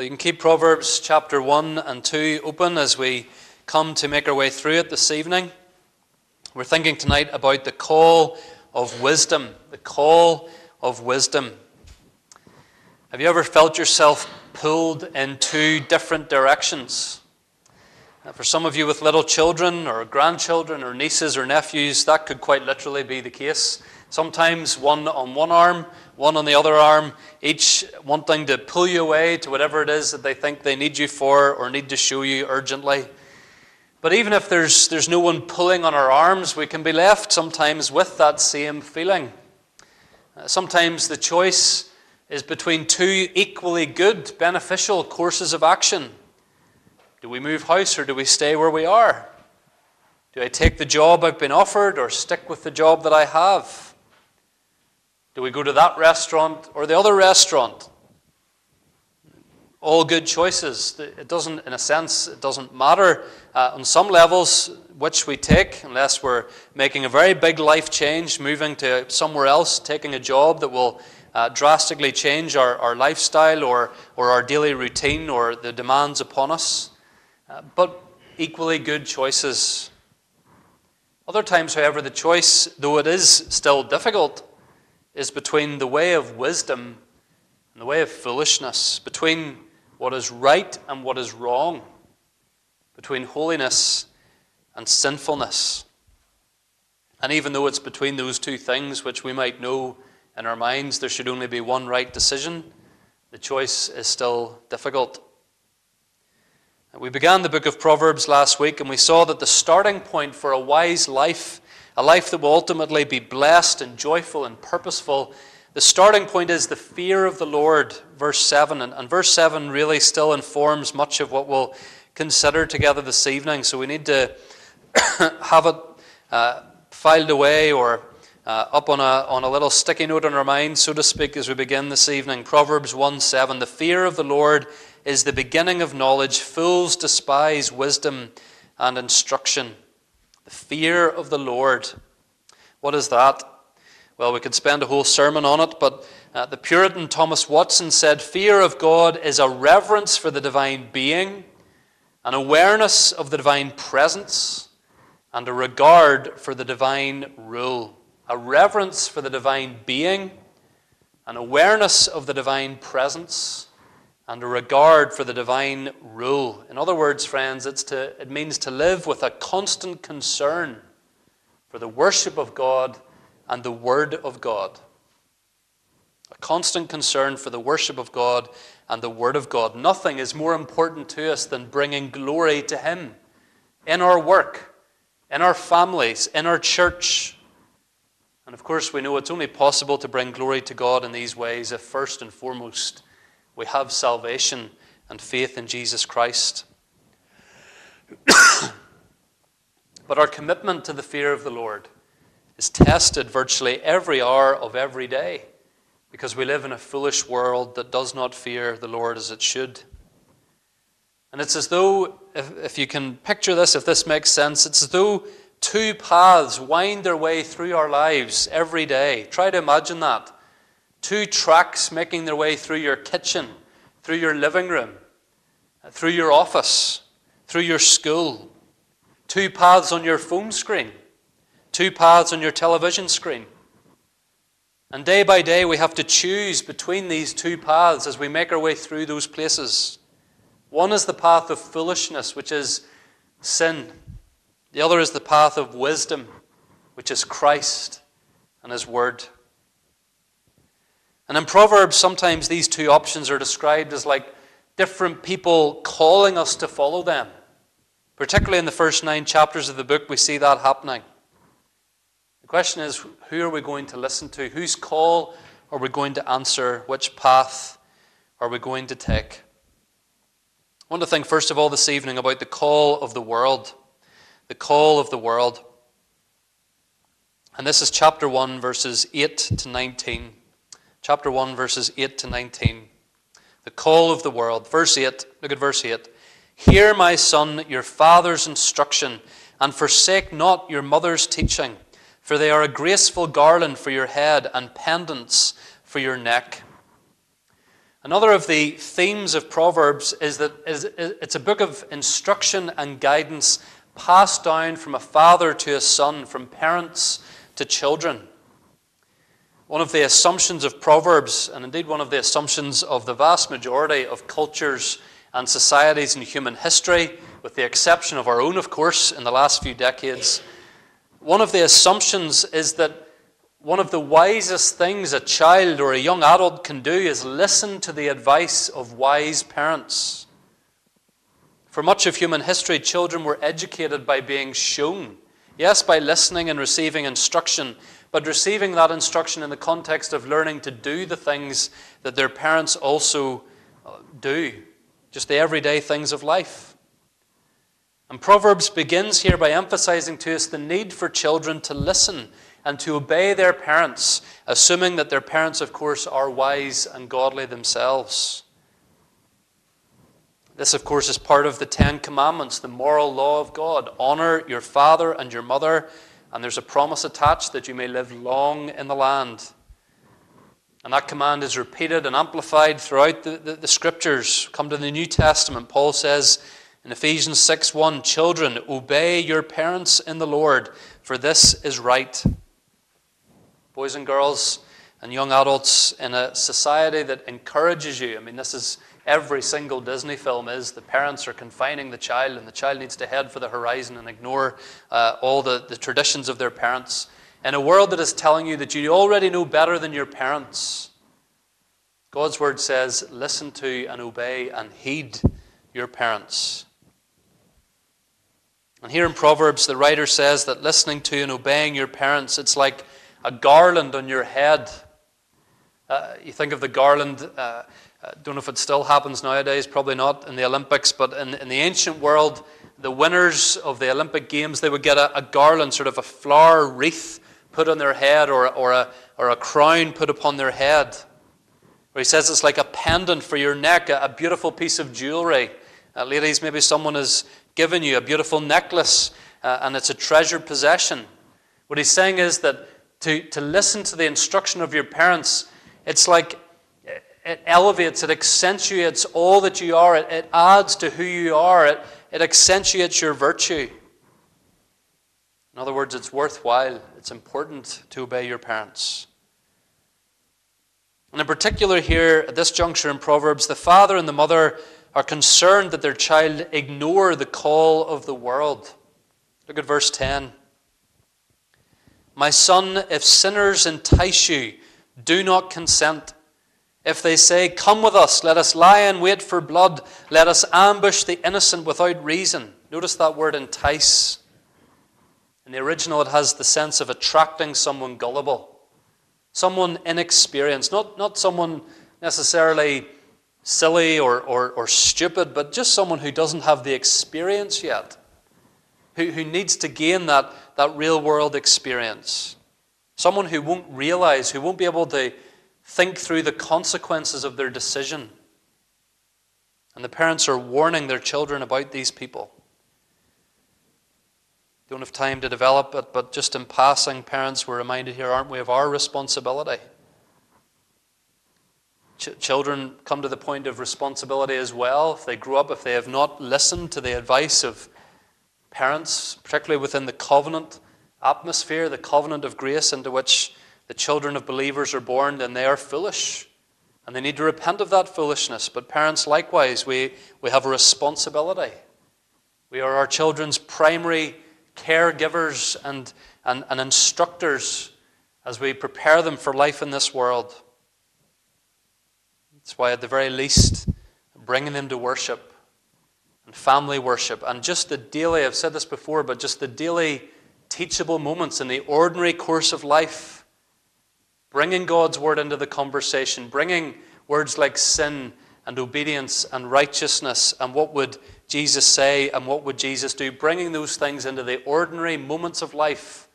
Well, you can keep Proverbs chapter 1 and 2 open as we come to make our way through it this evening. We're thinking tonight about the call of wisdom. The call of wisdom. Have you ever felt yourself pulled in two different directions? Uh, for some of you with little children or grandchildren or nieces or nephews, that could quite literally be the case. Sometimes one on one arm, one on the other arm, each wanting to pull you away to whatever it is that they think they need you for or need to show you urgently. But even if there's, there's no one pulling on our arms, we can be left sometimes with that same feeling. Uh, sometimes the choice is between two equally good, beneficial courses of action. Do we move house or do we stay where we are? Do I take the job I've been offered or stick with the job that I have? Do we go to that restaurant or the other restaurant? All good choices. It doesn't, in a sense, it doesn't matter uh, on some levels which we take, unless we're making a very big life change, moving to somewhere else, taking a job that will uh, drastically change our, our lifestyle or, or our daily routine or the demands upon us. Uh, but equally good choices. Other times, however, the choice, though it is still difficult, is between the way of wisdom and the way of foolishness, between what is right and what is wrong, between holiness and sinfulness. And even though it's between those two things, which we might know in our minds there should only be one right decision, the choice is still difficult. We began the book of Proverbs last week, and we saw that the starting point for a wise life a life that will ultimately be blessed and joyful and purposeful. The starting point is the fear of the Lord, verse 7. And, and verse 7 really still informs much of what we'll consider together this evening. So we need to have it uh, filed away or uh, up on a, on a little sticky note on our mind, so to speak, as we begin this evening. Proverbs 1 7. The fear of the Lord is the beginning of knowledge. Fools despise wisdom and instruction. The fear of the Lord. What is that? Well, we could spend a whole sermon on it, but uh, the Puritan Thomas Watson said fear of God is a reverence for the divine being, an awareness of the divine presence, and a regard for the divine rule. A reverence for the divine being, an awareness of the divine presence, and a regard for the divine rule. In other words, friends, to, it means to live with a constant concern for the worship of God and the Word of God. A constant concern for the worship of God and the Word of God. Nothing is more important to us than bringing glory to Him in our work, in our families, in our church. And of course, we know it's only possible to bring glory to God in these ways if, first and foremost, we have salvation and faith in Jesus Christ. but our commitment to the fear of the Lord is tested virtually every hour of every day because we live in a foolish world that does not fear the Lord as it should. And it's as though, if, if you can picture this, if this makes sense, it's as though two paths wind their way through our lives every day. Try to imagine that. Two tracks making their way through your kitchen, through your living room, through your office, through your school. Two paths on your phone screen, two paths on your television screen. And day by day, we have to choose between these two paths as we make our way through those places. One is the path of foolishness, which is sin. The other is the path of wisdom, which is Christ and His Word. And in Proverbs, sometimes these two options are described as like different people calling us to follow them. Particularly in the first nine chapters of the book, we see that happening. The question is who are we going to listen to? Whose call are we going to answer? Which path are we going to take? I want to think, first of all, this evening about the call of the world. The call of the world. And this is chapter 1, verses 8 to 19 chapter 1, verses 8 to 19. The call of the world. Verse 8, look at verse 8. Hear, my son, your father's instruction, and forsake not your mother's teaching, for they are a graceful garland for your head and pendants for your neck. Another of the themes of Proverbs is that it's a book of instruction and guidance passed down from a father to a son, from parents to children. One of the assumptions of Proverbs, and indeed one of the assumptions of the vast majority of cultures and societies in human history, with the exception of our own, of course, in the last few decades, one of the assumptions is that one of the wisest things a child or a young adult can do is listen to the advice of wise parents. For much of human history, children were educated by being shown. Yes, by listening and receiving instruction, but receiving that instruction in the context of learning to do the things that their parents also uh, do, just the everyday things of life. And Proverbs begins here by emphasizing to us the need for children to listen and to obey their parents, assuming that their parents, of course, are wise and godly themselves. This, of course, is part of the Ten Commandments, the moral law of God. Honor your father and your mother, and there's a promise attached that you may live long in the land. And that command is repeated and amplified throughout the, the, the scriptures. Come to the New Testament, Paul says in Ephesians 6 1, Children, obey your parents in the Lord, for this is right boys and girls and young adults in a society that encourages you. I mean, this is every single Disney film is the parents are confining the child, and the child needs to head for the horizon and ignore uh, all the, the traditions of their parents. In a world that is telling you that you already know better than your parents, God's word says, listen to and obey and heed your parents. And here in Proverbs, the writer says that listening to and obeying your parents, it's like a garland on your head. Uh, you think of the garland, uh, uh, don't know if it still happens nowadays, probably not in the Olympics, but in, in the ancient world, the winners of the Olympic Games, they would get a, a garland, sort of a flower wreath put on their head or, or, a, or a crown put upon their head. Where he says it's like a pendant for your neck, a, a beautiful piece of jewelry. Uh, ladies, maybe someone has given you a beautiful necklace uh, and it's a treasured possession. What he's saying is that to, to listen to the instruction of your parents, it's like it elevates, it accentuates all that you are, it, it adds to who you are, it, it accentuates your virtue. In other words, it's worthwhile, it's important to obey your parents. And in particular, here at this juncture in Proverbs, the father and the mother are concerned that their child ignore the call of the world. Look at verse 10. My son, if sinners entice you, do not consent. If they say, Come with us, let us lie and wait for blood, let us ambush the innocent without reason. Notice that word entice. In the original, it has the sense of attracting someone gullible, someone inexperienced, not, not someone necessarily silly or, or, or stupid, but just someone who doesn't have the experience yet who, who needs to gain that, that real world experience. Someone who won't realize, who won't be able to think through the consequences of their decision. And the parents are warning their children about these people. Don't have time to develop it, but just in passing, parents, we're reminded here, aren't we, of our responsibility? Ch- children come to the point of responsibility as well. If they grow up, if they have not listened to the advice of parents, particularly within the covenant atmosphere, the covenant of grace into which the children of believers are born, then they are foolish. And they need to repent of that foolishness. But parents, likewise, we, we have a responsibility. We are our children's primary caregivers and, and, and instructors as we prepare them for life in this world. That's why, at the very least, bringing them to worship and family worship and just the daily, I've said this before, but just the daily teachable moments in the ordinary course of life. Bringing God's word into the conversation, bringing words like sin and obedience and righteousness and what would Jesus say and what would Jesus do, bringing those things into the ordinary moments of life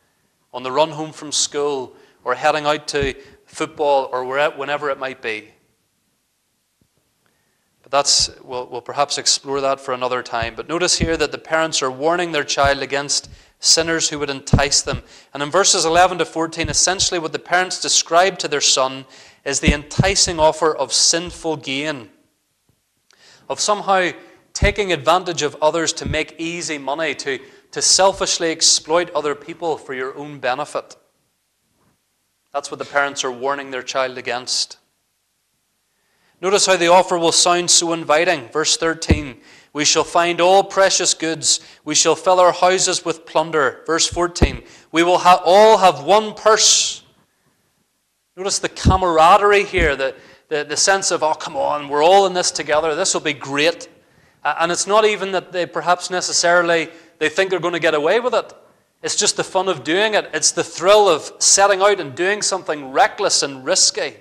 on the run home from school or heading out to football or whenever it might be. But that's, we'll, we'll perhaps explore that for another time. But notice here that the parents are warning their child against sinners who would entice them. And in verses 11 to 14, essentially what the parents describe to their son is the enticing offer of sinful gain, of somehow taking advantage of others to make easy money, to, to selfishly exploit other people for your own benefit. That's what the parents are warning their child against. Notice how the offer will sound so inviting. Verse 13 We shall find all precious goods, we shall fill our houses with plunder. Verse 14 We will ha- all have one purse. Notice the camaraderie here, the, the, the sense of, oh, come on, we're all in this together, this will be great. And it's not even that they perhaps necessarily they think they're going to get away with it. It's just the fun of doing it. It's the thrill of setting out and doing something reckless and risky.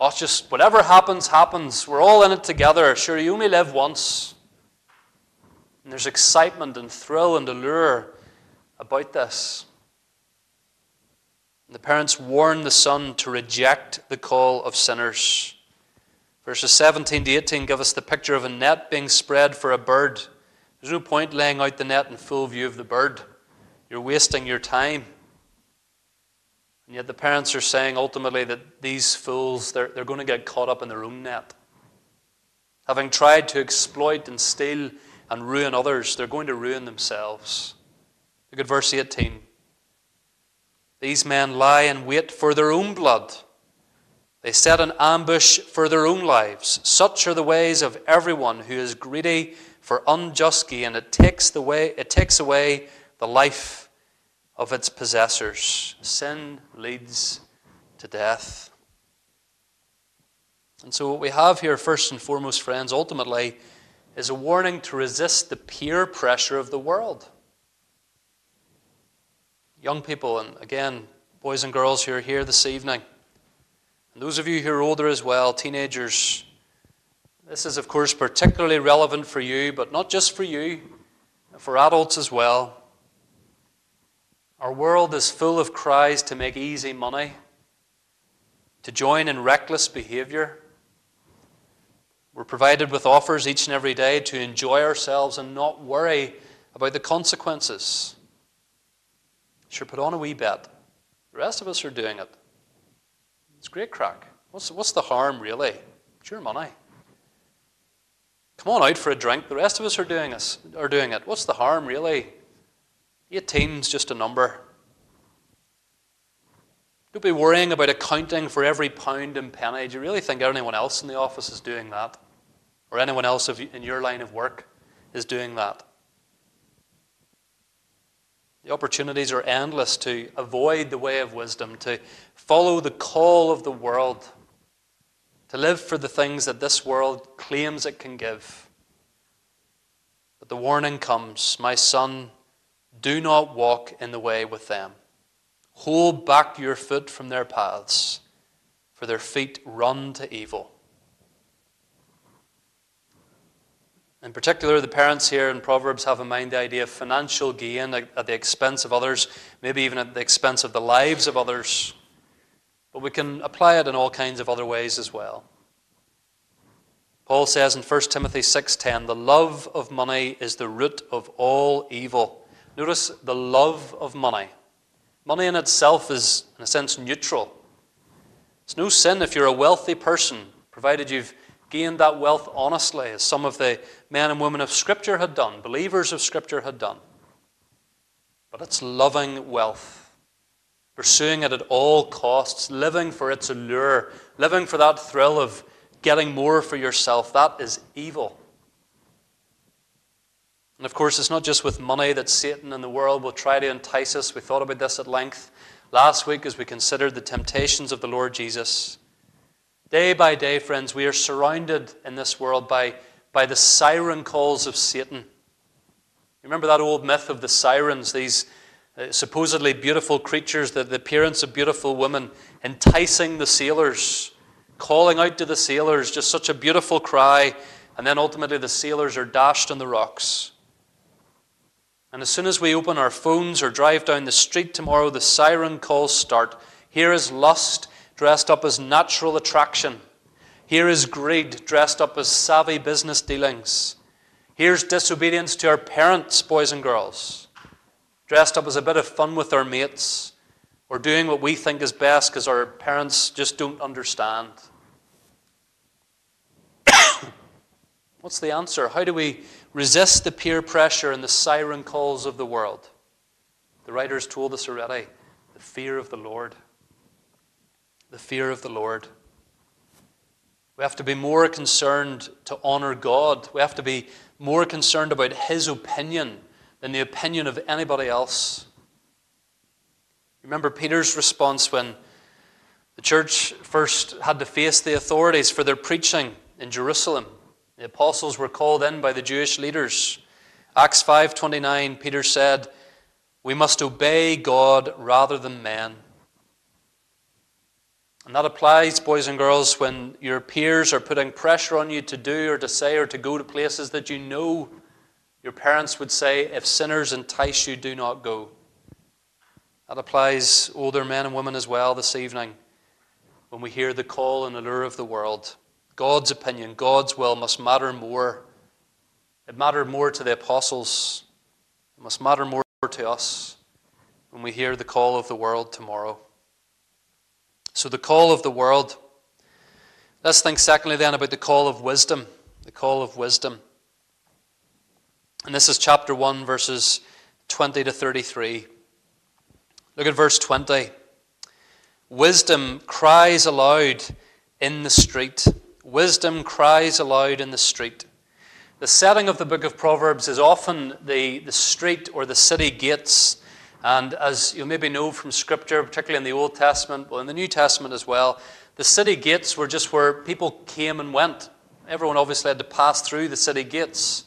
Oh, just whatever happens, happens. We're all in it together. Sure, you only live once. And there's excitement and thrill and allure about this. And the parents warn the son to reject the call of sinners. Verses 17 to 18 give us the picture of a net being spread for a bird. There's no point laying out the net in full view of the bird. You're wasting your time. And yet the parents are saying ultimately that these fools, they're, they're going to get caught up in their own net. Having tried to exploit and steal and ruin others, they're going to ruin themselves. Look at verse 18. These men lie in wait for their own blood. They set an ambush for their own lives. Such are the ways of everyone who is greedy for unjust gain. It takes, the way, it takes away the life of its possessors. Sin leads to death. And so, what we have here, first and foremost, friends, ultimately, is a warning to resist the peer pressure of the world. Young people, and again, boys and girls who are here this evening, and those of you who are older as well, teenagers, this is, of course, particularly relevant for you, but not just for you, for adults as well. Our world is full of cries to make easy money, to join in reckless behavior. We're provided with offers each and every day to enjoy ourselves and not worry about the consequences. Sure, put on a wee bet. The rest of us are doing it. It's great crack. What's, what's the harm, really? It's your money. Come on out for a drink. The rest of us are doing, us, are doing it. What's the harm, really? 18's just a number. Don't be worrying about accounting for every pound and penny. Do you really think anyone else in the office is doing that? Or anyone else in your line of work is doing that? The opportunities are endless to avoid the way of wisdom, to follow the call of the world, to live for the things that this world claims it can give. But the warning comes My son, do not walk in the way with them. Hold back your foot from their paths, for their feet run to evil. In particular, the parents here in Proverbs have in mind the idea of financial gain at the expense of others, maybe even at the expense of the lives of others. But we can apply it in all kinds of other ways as well. Paul says in 1 Timothy 6:10, "The love of money is the root of all evil." Notice the love of money. Money in itself is, in a sense, neutral. It's no sin if you're a wealthy person, provided you've gained that wealth honestly, as some of the men and women of Scripture had done, believers of Scripture had done. But it's loving wealth, pursuing it at all costs, living for its allure, living for that thrill of getting more for yourself. That is evil. And of course, it's not just with money that Satan and the world will try to entice us. We thought about this at length last week as we considered the temptations of the Lord Jesus. Day by day, friends, we are surrounded in this world by, by the siren calls of Satan. Remember that old myth of the sirens, these uh, supposedly beautiful creatures, the, the appearance of beautiful women, enticing the sailors, calling out to the sailors, just such a beautiful cry, and then ultimately the sailors are dashed on the rocks. And as soon as we open our phones or drive down the street tomorrow, the siren calls start. Here is lust dressed up as natural attraction. Here is greed dressed up as savvy business dealings. Here's disobedience to our parents, boys and girls, dressed up as a bit of fun with our mates. or doing what we think is best because our parents just don't understand. What's the answer? How do we resist the peer pressure and the siren calls of the world? The writers told us already the fear of the Lord. The fear of the Lord. We have to be more concerned to honor God. We have to be more concerned about His opinion than the opinion of anybody else. Remember Peter's response when the church first had to face the authorities for their preaching in Jerusalem. The apostles were called in by the Jewish leaders. Acts 5:29 Peter said, "We must obey God rather than men." And that applies, boys and girls, when your peers are putting pressure on you to do or to say or to go to places that you know your parents would say, if sinners entice you, do not go. That applies, older men and women as well, this evening, when we hear the call and allure of the world. God's opinion, God's will must matter more. It mattered more to the apostles. It must matter more to us when we hear the call of the world tomorrow. So, the call of the world. Let's think, secondly, then, about the call of wisdom. The call of wisdom. And this is chapter 1, verses 20 to 33. Look at verse 20. Wisdom cries aloud in the street. Wisdom cries aloud in the street. The setting of the book of Proverbs is often the, the street or the city gates and as you maybe know from Scripture, particularly in the Old Testament, well, in the New Testament as well, the city gates were just where people came and went. Everyone obviously had to pass through the city gates.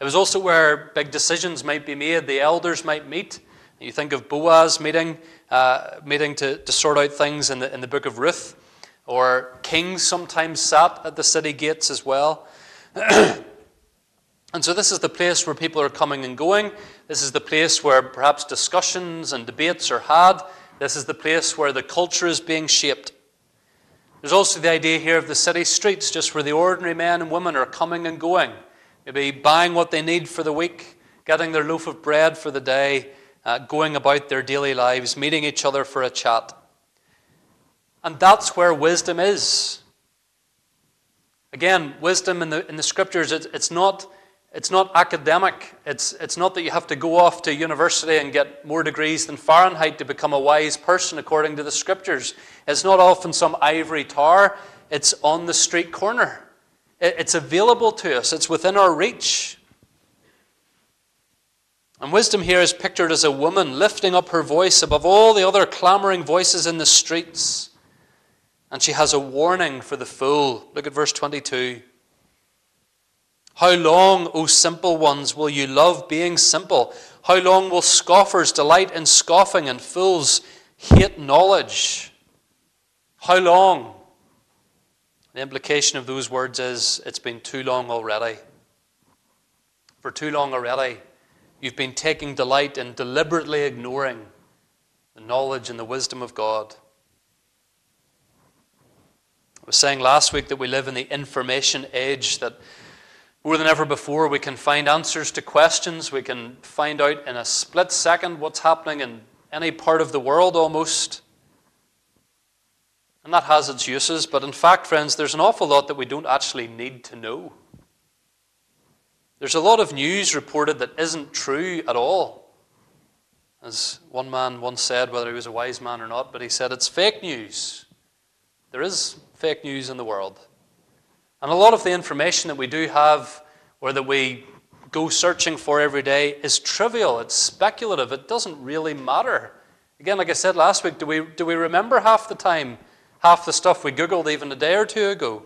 It was also where big decisions might be made, the elders might meet. You think of Boaz meeting, uh, meeting to, to sort out things in the, in the book of Ruth, or kings sometimes sat at the city gates as well. And so, this is the place where people are coming and going. This is the place where perhaps discussions and debates are had. This is the place where the culture is being shaped. There's also the idea here of the city streets, just where the ordinary men and women are coming and going, maybe buying what they need for the week, getting their loaf of bread for the day, uh, going about their daily lives, meeting each other for a chat. And that's where wisdom is. Again, wisdom in the, in the scriptures, it, it's not it's not academic. It's, it's not that you have to go off to university and get more degrees than Fahrenheit to become a wise person according to the scriptures. It's not often some ivory tower, it's on the street corner. It's available to us, it's within our reach. And wisdom here is pictured as a woman lifting up her voice above all the other clamoring voices in the streets. And she has a warning for the fool. Look at verse 22. How long, O simple ones, will you love being simple? How long will scoffers delight in scoffing and fools hate knowledge? How long? The implication of those words is it's been too long already. For too long already, you've been taking delight in deliberately ignoring the knowledge and the wisdom of God. I was saying last week that we live in the information age, that more than ever before, we can find answers to questions. We can find out in a split second what's happening in any part of the world almost. And that has its uses, but in fact, friends, there's an awful lot that we don't actually need to know. There's a lot of news reported that isn't true at all. As one man once said, whether he was a wise man or not, but he said it's fake news. There is fake news in the world. And a lot of the information that we do have or that we go searching for every day is trivial, it's speculative, it doesn't really matter. Again, like I said last week, do we, do we remember half the time, half the stuff we Googled even a day or two ago?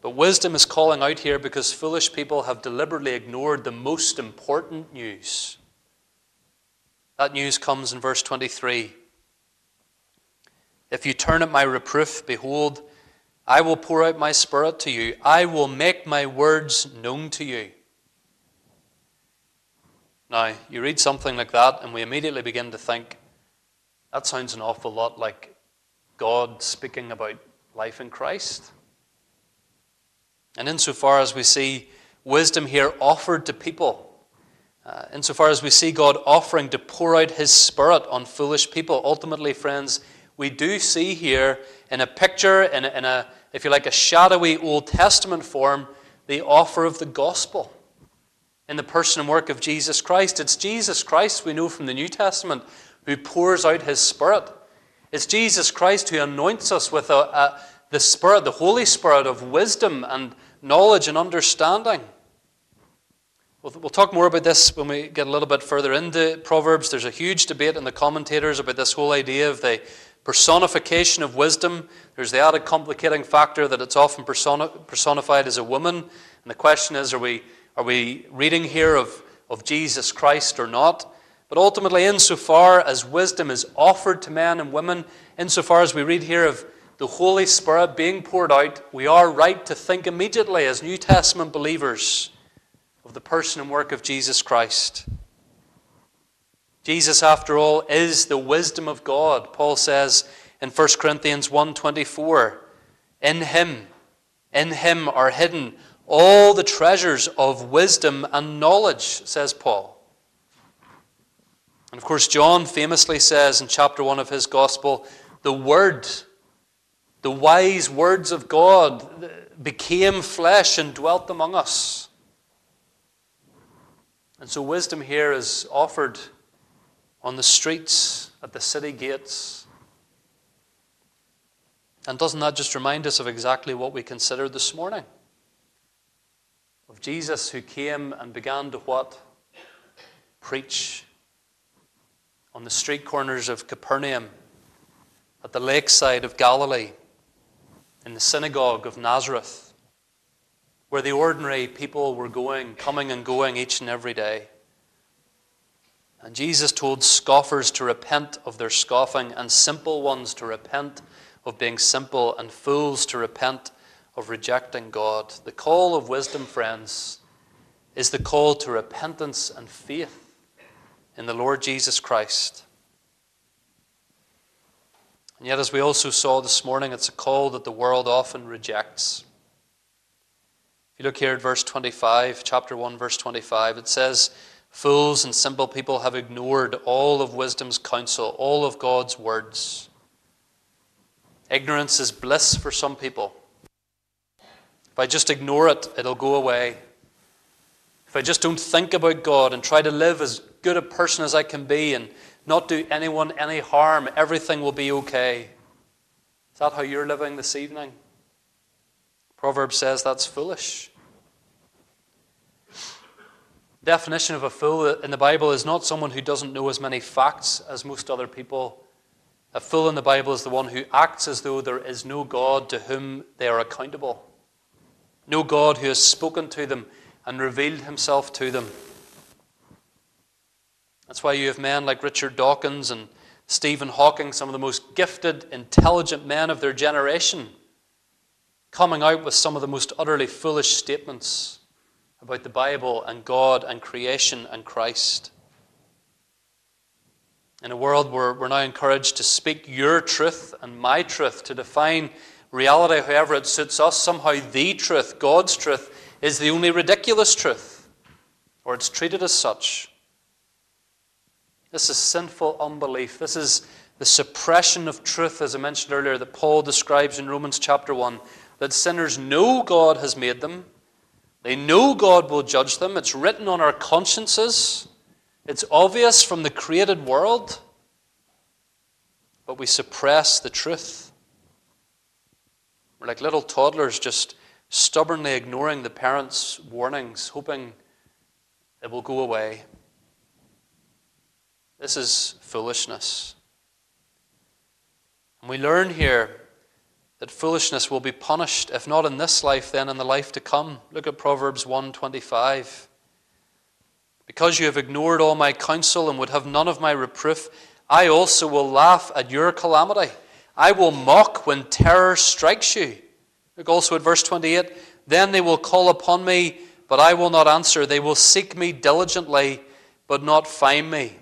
But wisdom is calling out here because foolish people have deliberately ignored the most important news. That news comes in verse 23. If you turn at my reproof, behold, I will pour out my spirit to you. I will make my words known to you. Now, you read something like that, and we immediately begin to think that sounds an awful lot like God speaking about life in Christ. And insofar as we see wisdom here offered to people, Uh, insofar as we see God offering to pour out His Spirit on foolish people, ultimately, friends, we do see here in a picture, in a, in a if you like, a shadowy Old Testament form, the offer of the gospel in the person and work of Jesus Christ. It's Jesus Christ, we know from the New Testament, who pours out his Spirit. It's Jesus Christ who anoints us with a, a, the Spirit, the Holy Spirit of wisdom and knowledge and understanding. We'll, we'll talk more about this when we get a little bit further into Proverbs. There's a huge debate in the commentators about this whole idea of the personification of wisdom. There's the added complicating factor that it's often personified as a woman. And the question is are we, are we reading here of, of Jesus Christ or not? But ultimately, insofar as wisdom is offered to men and women, insofar as we read here of the Holy Spirit being poured out, we are right to think immediately as New Testament believers of the person and work of Jesus Christ. Jesus, after all, is the wisdom of God. Paul says in 1 Corinthians 1:24, "In him, in him are hidden all the treasures of wisdom and knowledge," says Paul. And of course, John famously says in chapter 1 of his gospel, the word, the wise words of God became flesh and dwelt among us. And so wisdom here is offered on the streets, at the city gates. And doesn't that just remind us of exactly what we considered this morning? Of Jesus who came and began to what? Preach on the street corners of Capernaum, at the lakeside of Galilee, in the synagogue of Nazareth, where the ordinary people were going, coming and going each and every day. And Jesus told scoffers to repent of their scoffing, and simple ones to repent of being simple, and fools to repent of rejecting God. The call of wisdom, friends, is the call to repentance and faith in the Lord Jesus Christ. And yet, as we also saw this morning, it's a call that the world often rejects. If you look here at verse 25, chapter 1, verse 25, it says, Fools and simple people have ignored all of wisdom's counsel, all of God's words. Ignorance is bliss for some people. If I just ignore it, it'll go away. If I just don't think about God and try to live as good a person as I can be and not do anyone any harm, everything will be okay. Is that how you're living this evening? Proverbs says that's foolish definition of a fool in the Bible is not someone who doesn't know as many facts as most other people. A fool in the Bible is the one who acts as though there is no God to whom they are accountable, no God who has spoken to them and revealed himself to them. That's why you have men like Richard Dawkins and Stephen Hawking, some of the most gifted, intelligent men of their generation, coming out with some of the most utterly foolish statements about the Bible and God and creation and Christ. In a world where we're now encouraged to speak your truth and my truth, to define reality however it suits us, somehow the truth, God's truth, is the only ridiculous truth, or it's treated as such. This is sinful unbelief. This is the suppression of truth, as I mentioned earlier, that Paul describes in Romans chapter 1 that sinners know God has made them they know God will judge them. It's written on our consciences. It's obvious from the created world. But we suppress the truth. We're like little toddlers just stubbornly ignoring the parents' warnings, hoping it will go away. This is foolishness. And we learn here that foolishness will be punished, if not in this life, then in the life to come. Look at Proverbs 125. Because you have ignored all my counsel and would have none of my reproof, I also will laugh at your calamity. I will mock when terror strikes you. Look also at verse 28. Then they will call upon me, but I will not answer. They will seek me diligently, but not find me.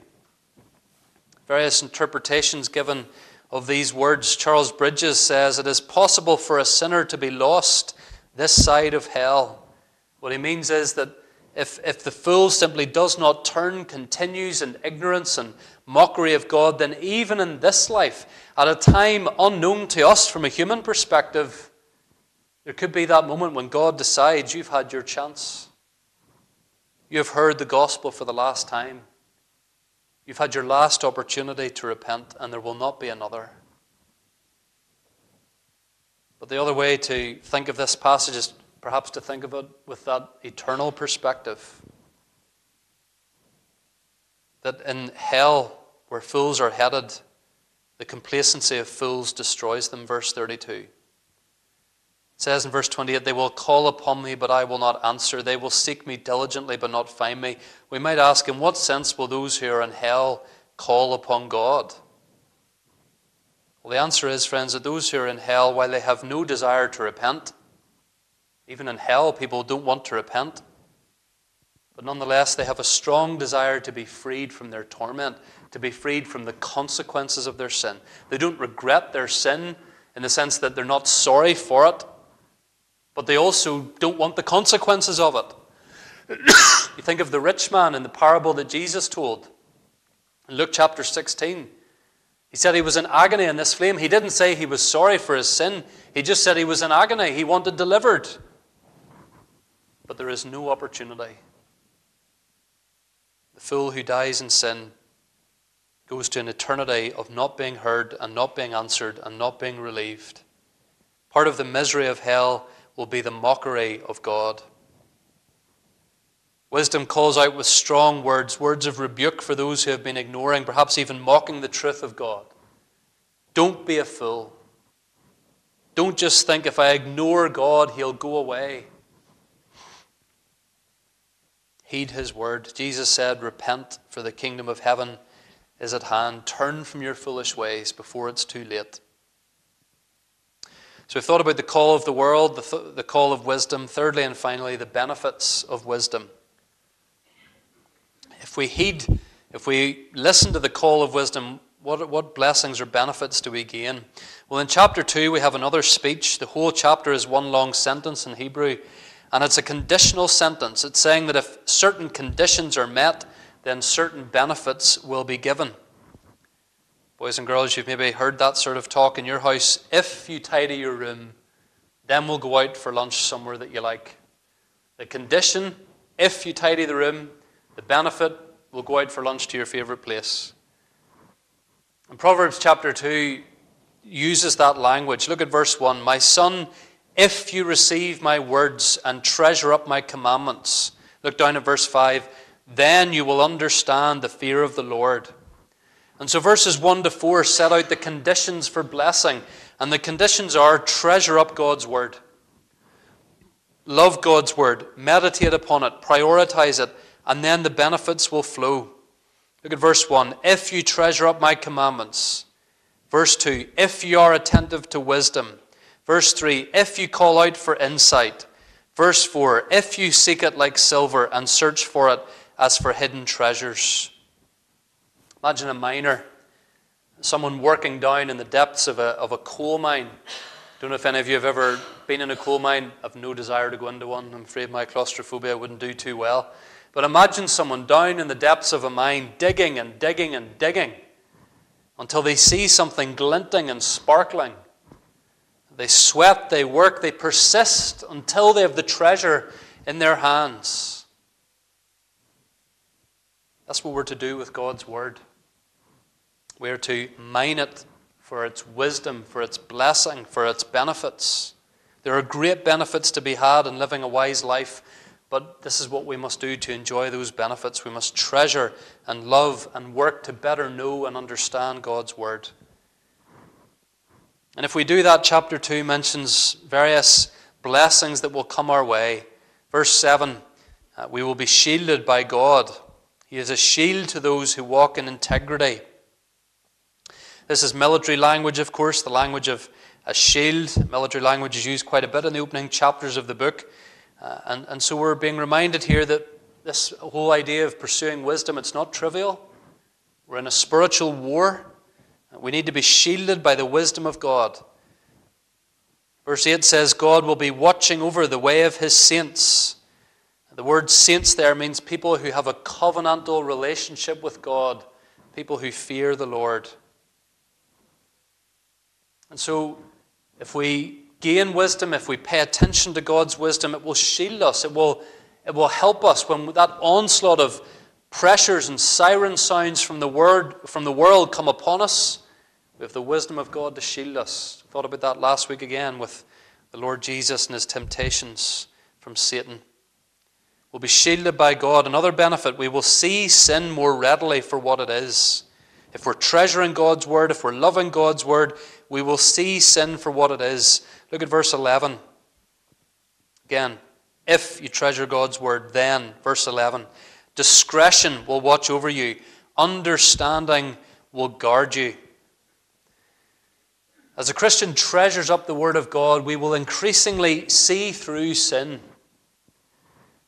Various interpretations given of these words. Charles Bridges says it is possible for a sinner to be lost this side of hell. What he means is that if, if the fool simply does not turn, continues in ignorance and mockery of God, then even in this life, at a time unknown to us from a human perspective, there could be that moment when God decides you've had your chance. You have heard the gospel for the last time. You've had your last opportunity to repent, and there will not be another. But the other way to think of this passage is perhaps to think of it with that eternal perspective. That in hell, where fools are headed, the complacency of fools destroys them. Verse 32. It says in verse 28 They will call upon me, but I will not answer. They will seek me diligently, but not find me. We might ask, in what sense will those who are in hell call upon God? Well, the answer is, friends, that those who are in hell, while they have no desire to repent, even in hell, people don't want to repent. But nonetheless, they have a strong desire to be freed from their torment, to be freed from the consequences of their sin. They don't regret their sin in the sense that they're not sorry for it, but they also don't want the consequences of it. you think of the rich man in the parable that Jesus told in Luke chapter 16. He said he was in agony in this flame. He didn't say he was sorry for his sin, he just said he was in agony. He wanted delivered but there is no opportunity. The fool who dies in sin goes to an eternity of not being heard and not being answered and not being relieved. Part of the misery of hell will be the mockery of God. Wisdom calls out with strong words, words of rebuke for those who have been ignoring, perhaps even mocking the truth of God. Don't be a fool. Don't just think if I ignore God, he'll go away. Heed his word. Jesus said, Repent, for the kingdom of heaven is at hand. Turn from your foolish ways before it's too late. So we've thought about the call of the world, the, th- the call of wisdom. Thirdly and finally, the benefits of wisdom. If we heed, if we listen to the call of wisdom, what, what blessings or benefits do we gain? Well, in chapter 2, we have another speech. The whole chapter is one long sentence in Hebrew. And it's a conditional sentence. It's saying that if certain conditions are met, then certain benefits will be given. Boys and girls, you've maybe heard that sort of talk in your house. If you tidy your room, then we'll go out for lunch somewhere that you like. The condition, if you tidy the room, the benefit, we'll go out for lunch to your favourite place. And Proverbs chapter 2 uses that language. Look at verse 1. My son, if you receive my words and treasure up my commandments, look down at verse 5, then you will understand the fear of the Lord. And so verses 1 to 4 set out the conditions for blessing. And the conditions are treasure up God's word, love God's word, meditate upon it, prioritize it, and then the benefits will flow. Look at verse 1 If you treasure up my commandments. Verse 2 If you are attentive to wisdom. Verse 3 If you call out for insight. Verse 4 If you seek it like silver and search for it as for hidden treasures. Imagine a miner, someone working down in the depths of a, of a coal mine. Don't know if any of you have ever been in a coal mine. I've no desire to go into one. I'm afraid my claustrophobia wouldn't do too well. But imagine someone down in the depths of a mine digging and digging and digging until they see something glinting and sparkling. They sweat, they work, they persist until they have the treasure in their hands. That's what we're to do with God's Word. We're to mine it for its wisdom, for its blessing, for its benefits. There are great benefits to be had in living a wise life, but this is what we must do to enjoy those benefits. We must treasure and love and work to better know and understand God's Word. And if we do that, chapter 2 mentions various blessings that will come our way. Verse 7 uh, we will be shielded by God. He is a shield to those who walk in integrity. This is military language, of course, the language of a shield. Military language is used quite a bit in the opening chapters of the book. Uh, and, and so we're being reminded here that this whole idea of pursuing wisdom, it's not trivial. We're in a spiritual war. We need to be shielded by the wisdom of God. Verse 8 says, God will be watching over the way of his saints. The word saints there means people who have a covenantal relationship with God, people who fear the Lord. And so, if we gain wisdom, if we pay attention to God's wisdom, it will shield us. It will, it will help us when that onslaught of pressures and siren sounds from the, word, from the world come upon us. We have the wisdom of God to shield us. I thought about that last week again with the Lord Jesus and his temptations from Satan. We'll be shielded by God. Another benefit, we will see sin more readily for what it is. If we're treasuring God's word, if we're loving God's word, we will see sin for what it is. Look at verse 11. Again, if you treasure God's word, then, verse 11, discretion will watch over you, understanding will guard you. As a Christian treasures up the Word of God, we will increasingly see through sin.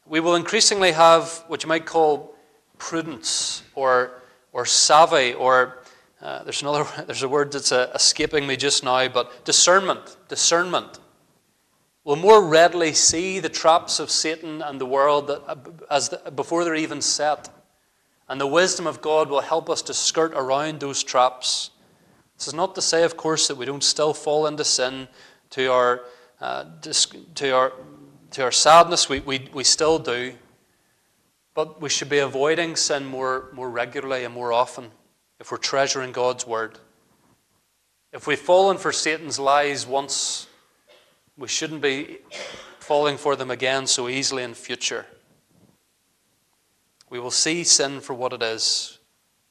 We will increasingly have what you might call prudence or, or savvy, or uh, there's, another, there's a word that's uh, escaping me just now, but discernment. Discernment. We'll more readily see the traps of Satan and the world that, uh, as the, before they're even set. And the wisdom of God will help us to skirt around those traps. This is not to say, of course, that we don't still fall into sin to our, uh, to our, to our sadness. We, we, we still do. But we should be avoiding sin more, more regularly and more often if we're treasuring God's word. If we've fallen for Satan's lies once, we shouldn't be falling for them again so easily in future. We will see sin for what it is.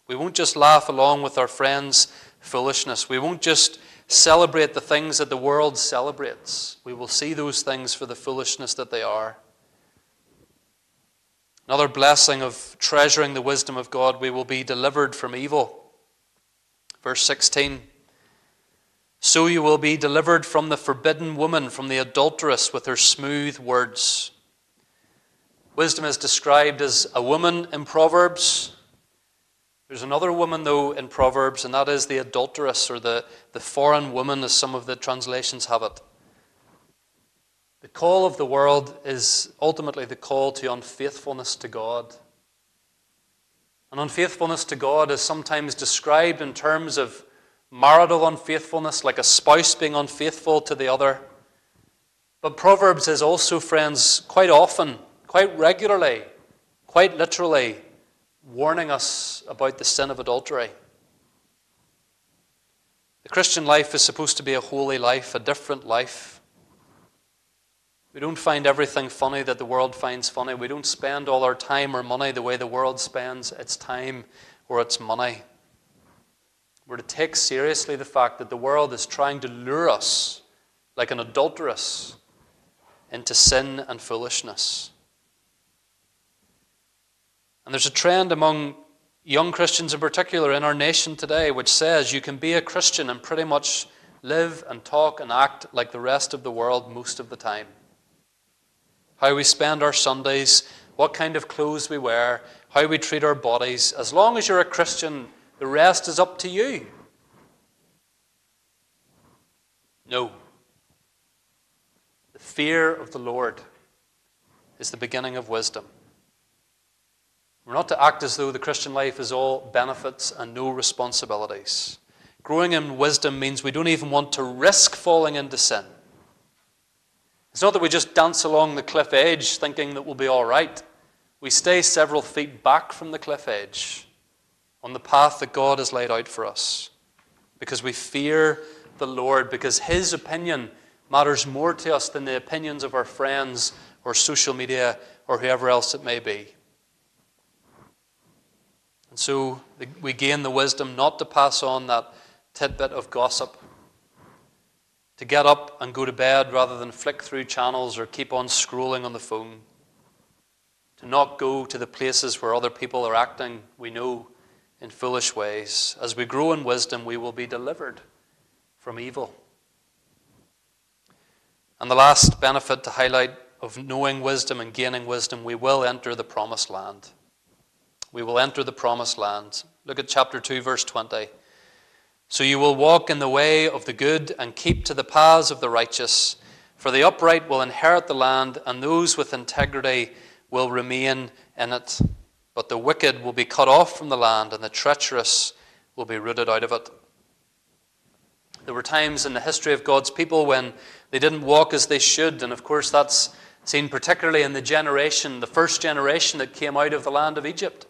We won't just laugh along with our friends foolishness. We won't just celebrate the things that the world celebrates, we will see those things for the foolishness that they are. Another blessing of treasuring the wisdom of God, we will be delivered from evil. Verse 16 So you will be delivered from the forbidden woman, from the adulteress with her smooth words. Wisdom is described as a woman in Proverbs there's another woman, though, in Proverbs, and that is the adulteress or the, the foreign woman, as some of the translations have it. The call of the world is ultimately the call to unfaithfulness to God. And unfaithfulness to God is sometimes described in terms of marital unfaithfulness, like a spouse being unfaithful to the other. But Proverbs is also, friends, quite often, quite regularly, quite literally, warning us about the sin of adultery. The Christian life is supposed to be a holy life, a different life. We don't find everything funny that the world finds funny. We don't spend all our time or money the way the world spends its time or its money. We're to take seriously the fact that the world is trying to lure us, like an adulteress, into sin and foolishness. And there's a trend among young Christians in particular in our nation today which says you can be a Christian and pretty much live and talk and act like the rest of the world most of the time. How we spend our Sundays, what kind of clothes we wear, how we treat our bodies. As long as you're a Christian, the rest is up to you. No. The fear of the Lord is the beginning of wisdom. We're not to act as though the Christian life is all benefits and no responsibilities. Growing in wisdom means we don't even want to risk falling into sin. It's not that we just dance along the cliff edge thinking that we'll be all right. We stay several feet back from the cliff edge on the path that God has laid out for us because we fear the Lord, because His opinion matters more to us than the opinions of our friends or social media or whoever else it may be. And so we gain the wisdom not to pass on that tidbit of gossip, to get up and go to bed rather than flick through channels or keep on scrolling on the phone, to not go to the places where other people are acting, we know, in foolish ways. As we grow in wisdom, we will be delivered from evil. And the last benefit to highlight of knowing wisdom and gaining wisdom, we will enter the promised land we will enter the promised land. Look at chapter 2, verse 20. So you will walk in the way of the good and keep to the paths of the righteous, for the upright will inherit the land, and those with integrity will remain in it, but the wicked will be cut off from the land, and the treacherous will be rooted out of it. There were times in the history of God's people when they didn't walk as they should, and of course, that's seen particularly in the generation, the first generation that came out of the land of Egypt,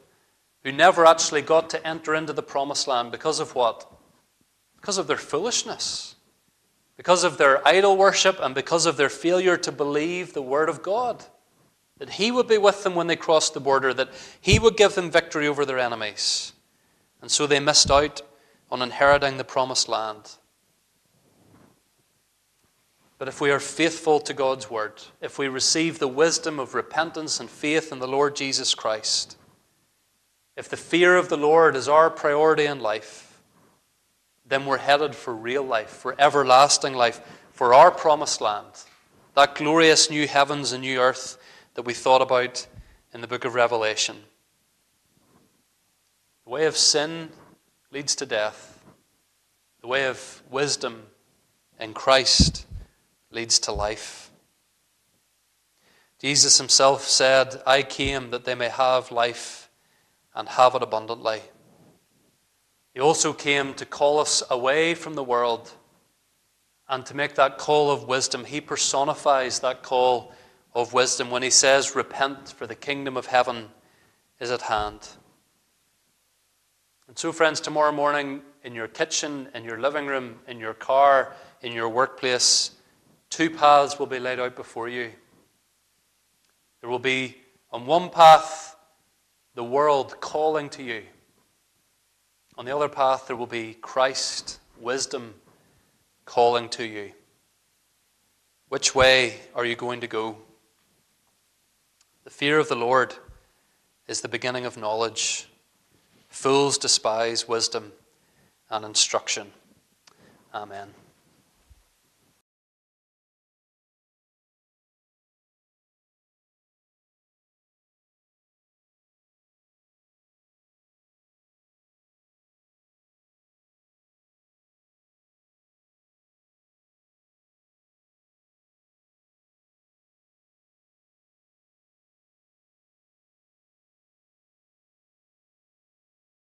who never actually got to enter into the promised land because of what? Because of their foolishness, because of their idol worship, and because of their failure to believe the word of God. That He would be with them when they crossed the border, that He would give them victory over their enemies. And so they missed out on inheriting the promised land. But if we are faithful to God's word, if we receive the wisdom of repentance and faith in the Lord Jesus Christ, if the fear of the Lord is our priority in life, then we're headed for real life, for everlasting life, for our promised land, that glorious new heavens and new earth that we thought about in the book of Revelation. The way of sin leads to death, the way of wisdom in Christ leads to life. Jesus himself said, I came that they may have life and have it abundantly. He also came to call us away from the world and to make that call of wisdom. He personifies that call of wisdom when he says, Repent, for the kingdom of heaven is at hand. And so, friends, tomorrow morning in your kitchen, in your living room, in your car, in your workplace, two paths will be laid out before you. There will be, on one path, the world calling to you. On the other path, there will be Christ, wisdom, calling to you. Which way are you going to go? The fear of the Lord is the beginning of knowledge. Fools despise wisdom and instruction. Amen.